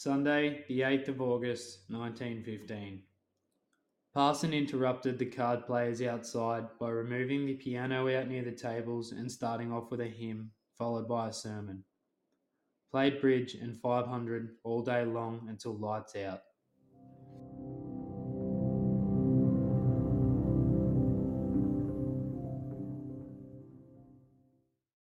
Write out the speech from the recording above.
Sunday, the 8th of August, 1915. Parson interrupted the card players outside by removing the piano out near the tables and starting off with a hymn, followed by a sermon. Played bridge and 500 all day long until lights out.